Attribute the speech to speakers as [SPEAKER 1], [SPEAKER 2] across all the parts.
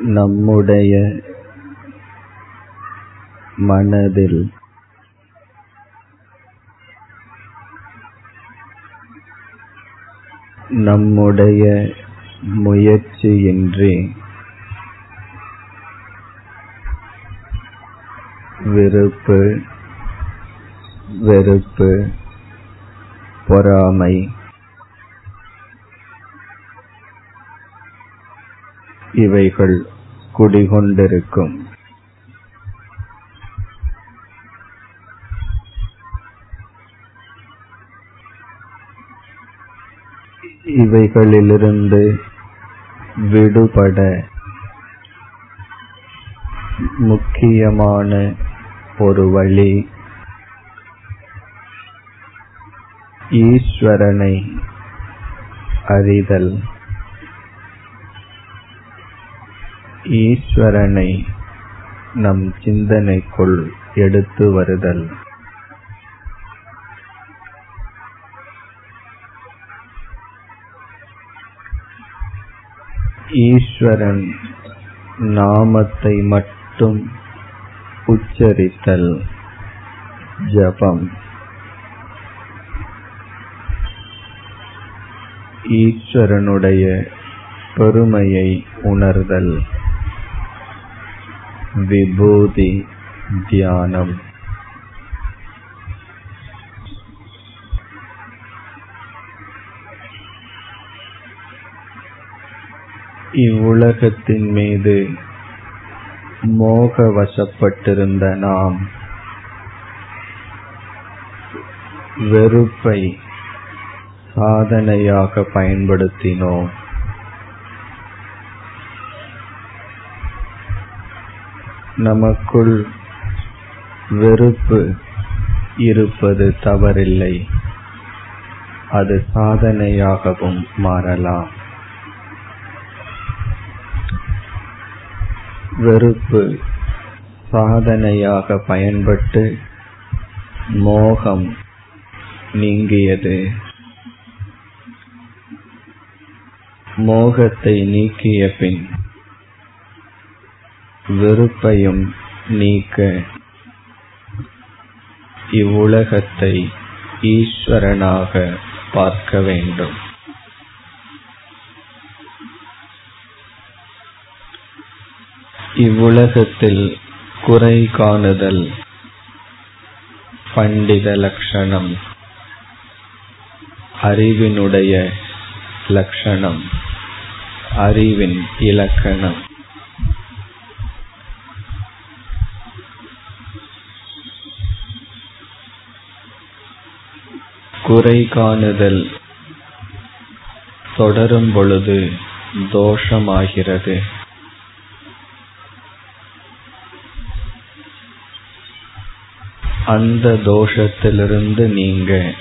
[SPEAKER 1] நம்முடைய மனதில் நம்முடைய முயற்சியின்றி விருப்பு வெறுப்பு பொறாமை இவைகள் குடிகொண்டிருக்கும். இவைகளிலிருந்து விடுபட முக்கியமான ஒரு வழி ஈஸ்வரனை அறிதல். ஈஸ்வரனை நம் சிந்தனைக்குள் எடுத்து வருதல். ஈஸ்வரன் நாமத்தை மட்டும் உச்சரித்தல் ஜபம். ஈஸ்வரனுடைய பெருமையை உணர்தல். விபூதி தியானம் இவ்வுலகத்தின் மீது மோக வசப்பட்டிருந்த நாம் வெறுப்பை சாதனையாக பயன்படுத்தினோம். நமக்குள் வெறுப்பு இருப்பது தவறில்லை. அது சாதனையாகவும் மாறலாம். வெறுப்பு சாதனையாக பயன்பட்டு மோகம் நீங்கியது. மோகத்தை நீக்கிய பின் வெறுப்பையும் நீக்க இவ்வுலகத்தை ஈஸ்வரனாக பார்க்க வேண்டும். இவ்வுலகத்தில் குறை காணுதல் பண்டித லட்சணம் அறிவினுடைய லட்சணம் அறிவின் இலக்கணம். குறை காணுதல் தொடரும் பொழுது தோஷமாகிறது. அந்த தோஷத்திலிருந்து நீங்க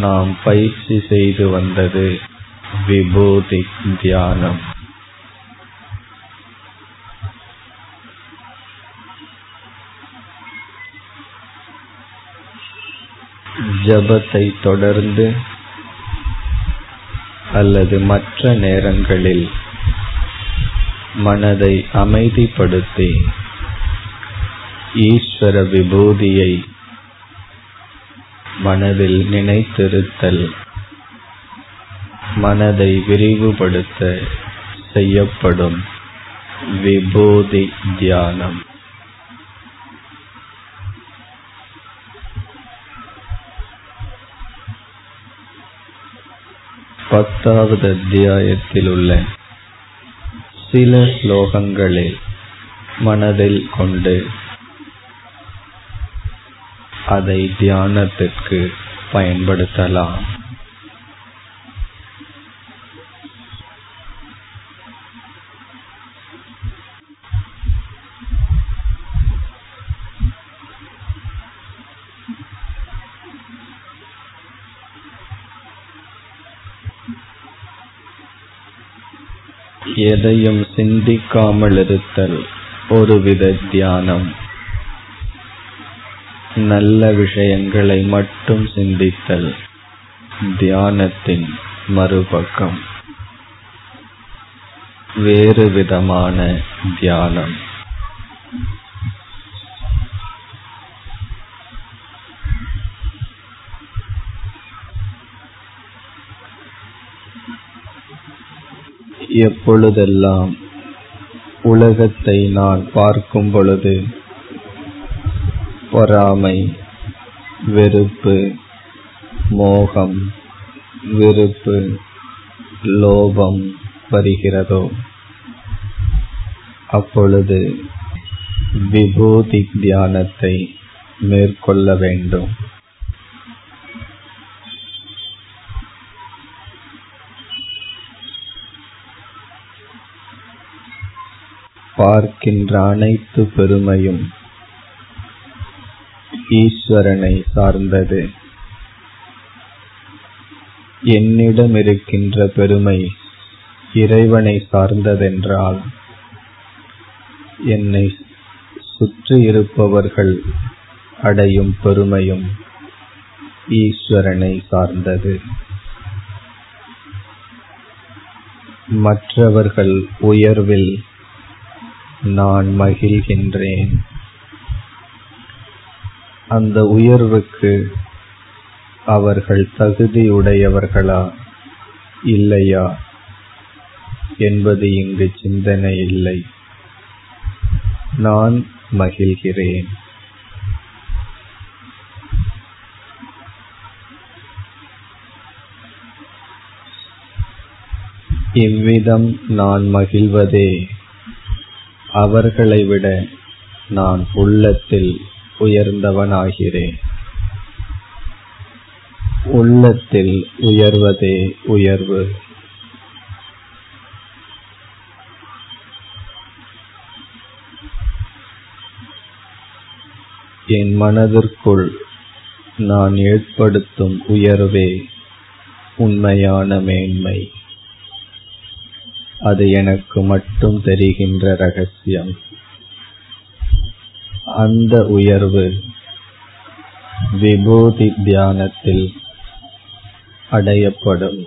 [SPEAKER 1] நாம் பயிற்சி செய்து வந்தது விபூதி தியானம். ஜபத்தை தொடர்ந்து அல்லது மற்ற நேரங்களில் மனதை அமைதிப்படுத்தி ஈஸ்வர விபூதியை மனதில் நினைத்திருத்தல் மனதை விரிவுபடுத்த செய்யப்படும் விபூதி தியானம். பத்தாவது அத்தியாயத்தில் உள்ள சில ஸ்லோகங்களை மனதில் கொண்டு அதை தியானத்திற்கு பயன்படுத்தலாம். எதையும் சிந்திக்காமல் இருத்தல் ஒருவித தியானம். நல்ல விஷயங்களை மட்டும் சிந்தித்தல் தியானத்தின் மறுபக்கம். வேறு விதமான தியானம். எப்பொழுதெல்லாம் உலகத்தை நான் பார்க்கும் பொழுது பொறாமை வெறுப்பு மோகம் வெறுப்பு லோபம் வருகிறதோ அப்பொழுது விபூதி தியானத்தை மேற்கொள்ள வேண்டும். பார்க்கின்ற அனைத்து பெருமையும் ஈஸ்வரனை சார்ந்தது. என்னிடம் இருக்கின்ற பெருமை இறைவனை சார்ந்ததென்றால் என்னை சுற்றி இருப்பவர்கள் அடையும் பெருமையும் ஈஸ்வரனை சார்ந்தது. மற்றவர்கள் உயர்வில் நான் மகிழ்கின்றேன். அந்த உயர்வுக்கு அவர்கள் தகுதியுடையவர்களா இல்லையா என்பது இங்கு சிந்தனை இல்லை. நான் மகிழ்கிறேன். இவ்விதம் நான் மகிழ்வதே. அவர்களை விட நான் உள்ளத்தில் உயர்ந்தவனாகிறேன். உள்ளத்தில் உயர்வதே உயர்வு. என் மனதிற்குள் நான் ஏற்படுத்தும் உயர்வே உண்மையான மேன்மை. அது எனக்கு மட்டும் தெரிகின்ற ரகசியம். அந்த உயர்வு விபூதி தியானத்தில் அடையப்படும்.